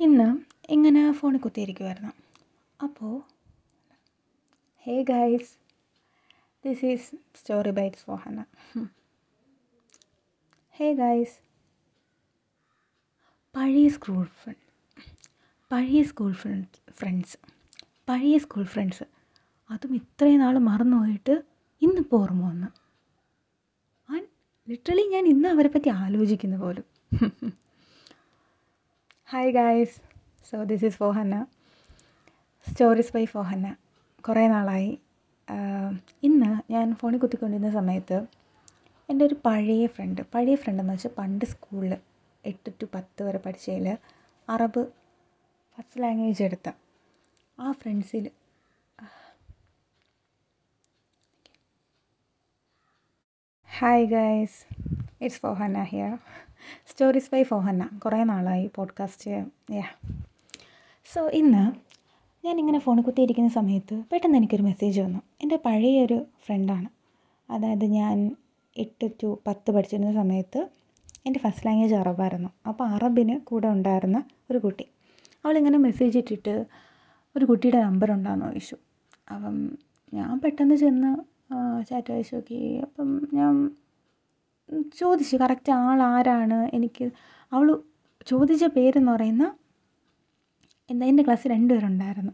ഇന്ന് ഇങ്ങനെ ഫോണിൽ കുത്തിയിരിക്കുമായിരുന്നു അപ്പോൾ hey guys this is story bytes Fohanna hey guys പഴയ സ്കൂൾ ഫ്രണ്ട് പഴയ സ്കൂൾ ഫ്രണ്ട് ഫ്രണ്ട്സ് പഴയ സ്കൂൾ ഫ്രണ്ട്സ് അതും ഇത്രയും നാൾ മറന്നു പോയിട്ട് ഇന്നിപ്പോൾ ഓർമ്മ വന്ന്. ആൻഡ് ലിറ്ററലി ഞാൻ ഇന്ന് അവരെ പറ്റി ആലോചിക്കുന്ന പോലും. Hi guys so this is Fohanna stories by Fohanna കുറേ നാളായി. ഇന്ന് ഞാൻ ഫോണിൽ കുത്തിക്കൊണ്ടിരുന്ന സമയത്ത് എന്റെ ഒരു പഴയ ഫ്രണ്ട് പഴയ ഫ്രണ്ട് എന്ന് വെച്ചാൽ പണ്ട് സ്കൂളിൽ എട്ട് ടു പത്ത് വരെ പഠിച്ചതിൽ അറബ് ഫസ്റ്റ് ലാംഗ്വേജ് എടുത്ത. ആ ഫ്രണ്ട്സിൽ hi guys it's Fohanna here stories by Fohanna കുറേ നാളായി പോഡ്കാസ്റ്റ് യാ സോ ഇന്ന് ഞാനിങ്ങനെ ഫോണിൽ കുത്തിയിരിക്കുന്ന സമയത്ത് പെട്ടെന്ന് എനിക്കൊരു മെസ്സേജ് വന്നു. എന്റെ പഴയൊരു ഫ്രണ്ടാണ് അതായത് ഞാൻ എട്ട് ടു പത്ത് പഠിച്ചിരുന്ന സമയത്ത് എന്റെ ഫസ്റ്റ് ലാംഗ്വേജ് അറബായിരുന്നു. അപ്പോൾ അറബിന് കൂടെ ഉണ്ടായിരുന്ന ഒരു കുട്ടി. അവളിങ്ങനെ മെസ്സേജ് ഇട്ടിട്ട് ഒരു കുട്ടിയുടെ നമ്പർ ഉണ്ടോയെന്ന് ചോദിച്ചു. അപ്പം ഞാൻ പെട്ടെന്ന് ചെന്ന് ചാറ്റ് അയച്ചു നോക്കി. അപ്പം ഞാൻ ചോദിച്ചു കറക്റ്റ് ആൾ ആരാണ്? എനിക്ക് അവൾ ചോദിച്ച പേരെന്ന് പറയുന്ന എന്താ എന്റെ ക്ലാസ്സിൽ രണ്ട് പേരുണ്ടായിരുന്നു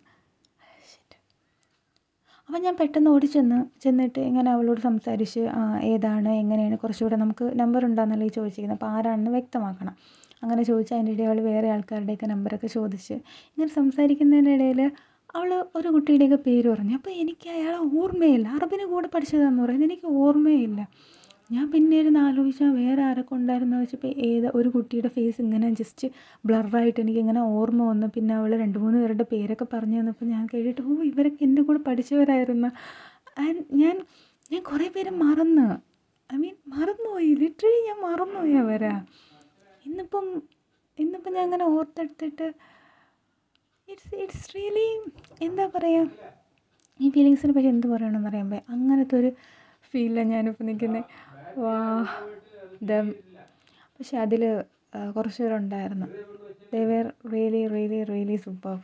അപ്പം ഞാൻ പെട്ടെന്ന് ഓടി ചെന്ന് ചെന്നിട്ട് ഇങ്ങനെ അവളോട് സംസാരിച്ച് ഏതാണ്? എങ്ങനെയാണ്? കുറച്ചുകൂടെ നമുക്ക് നമ്പർ ഉണ്ടോയെന്നല്ലേ ചോദിച്ചിരിക്കുന്നത് അപ്പോൾ ആരാണെന്ന് വ്യക്തമാക്കണം. അങ്ങനെ ചോദിച്ച് അതിന്റെ ഇടയിൽ അവൾ വേറെ ആൾക്കാരുടെയൊക്കെ നമ്പറൊക്കെ ചോദിച്ച് ഇങ്ങനെ സംസാരിക്കുന്നതിന്റെ ഇടയിൽ അവൾ ഒരു കുട്ടിയുടെയൊക്കെ പേര് പറഞ്ഞു. അപ്പോൾ എനിക്ക് അയാളെ ഓർമ്മയില്ല. അറബിന് കൂടെ പഠിച്ചതാണെന്ന് പറയുന്നത്. എനിക്ക് ഓർമ്മയില്ല. ഞാൻ പിന്നെ ഇരുന്ന് ആലോചിച്ചാൽ വേറെ ആരൊക്കെ ഉണ്ടായിരുന്നു വെച്ചപ്പോൾ ഏത് ഒരു കുട്ടിയുടെ ഫേസ് ഇങ്ങനെ ജസ്റ്റ് ബ്ലറായിട്ട് എനിക്കിങ്ങനെ ഓർമ്മ വന്നു. പിന്നെ അവൾ രണ്ട് മൂന്ന് പേരുടെ പേരൊക്കെ പറഞ്ഞു തന്നപ്പോൾ ഞാൻ കേട്ടിട്ട് ഓ ഇവരൊക്കെ എന്റെ കൂടെ പഠിച്ചവരായിരുന്നു. ആൻഡ് ഞാൻ ഞാൻ കുറേ പേരെ മറന്ന്. ഐ മീൻ മറന്നുപോയി. ലിറ്ററലി ഞാൻ മറന്നുപോയി അവരെ. ഇന്നിപ്പം ഇന്നിപ്പം ഞാൻ അങ്ങനെ ഓർത്തെടുത്തിട്ട് ഇറ്റ്സ് ഇറ്റ്സ് റിയലി എന്താ പറയുക ഈ ഫീലിങ്സിനെ പറ്റി എന്ത് പറയണമെന്ന് അറിയാൻ അങ്ങനത്തെ ഒരു ഫീലിലാണ് ഞാനിപ്പോൾ നിൽക്കുന്നത് പക്ഷെ അതിൽ കുറച്ച് പേരുണ്ടായിരുന്നു they were really really really super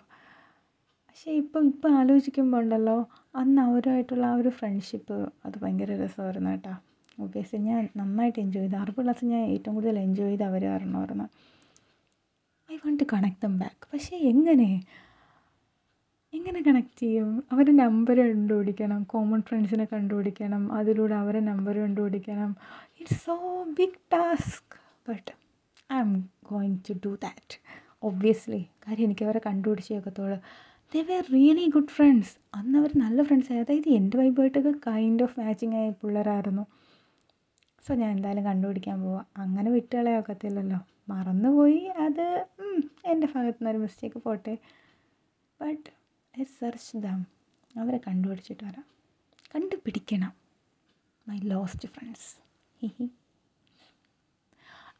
പക്ഷെ ഇപ്പം ഇപ്പം ആലോചിക്കുമ്പോൾ ഉണ്ടല്ലോ അന്ന് അവരുമായിട്ടുള്ള ആ ഒരു ഫ്രണ്ട്ഷിപ്പ് അത് ഭയങ്കര രസമായിരുന്നു കേട്ടോ. ഒബ്വിയസ്ലി ഞാൻ നന്നായിട്ട് എൻജോയ് ചെയ്തു. അറബ് ക്ലാസ് ഞാൻ ഏറ്റവും കൂടുതൽ എൻജോയ് ചെയ്ത് അവർ കാരണമായിരുന്നു I want to connect them back പക്ഷേ എങ്ങനെ? എങ്ങനെ കണക്ട് ചെയ്യും? അവരെ നമ്പർ കണ്ടുപിടിക്കണം. കോമൺ ഫ്രണ്ട്സിനെ കണ്ടുപിടിക്കണം. അതിലൂടെ അവരെ നമ്പർ കണ്ടുപിടിക്കണം. It's so big task but I am going to do that obviously കാര്യം എനിക്ക് അവരെ ഒക്കത്തുള്ളൂ they were really good friends അന്ന് അവർ നല്ല ഫ്രണ്ട്സ് അതായത് എന്റെ വൈബായിട്ടൊക്കെ കൈൻഡ് ഓഫ് മാച്ചിങ് ആയ പിള്ളേരായിരുന്നു. സോ ഞാൻ എന്തായാലും കണ്ടുപിടിക്കാൻ പോവാം. അങ്ങനെ വിട്ടുകളയാൻ ഒക്കത്തില്ലല്ലോ മറന്നുപോയി. അത് എന്റെ ഭാഗത്തു നിന്നൊരു മിസ്റ്റേക്ക് പോട്ടെ. ബട്ട് സെർച്ച് ദം അവരെ കണ്ടുപിടിച്ചിട്ട് വരാം. കണ്ടുപിടിക്കണം. മൈ ലോസ്റ്റ് ഫ്രണ്ട്സ്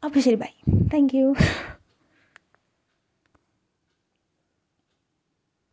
അപ്പോൾ ശരി ബൈ താങ്ക് യു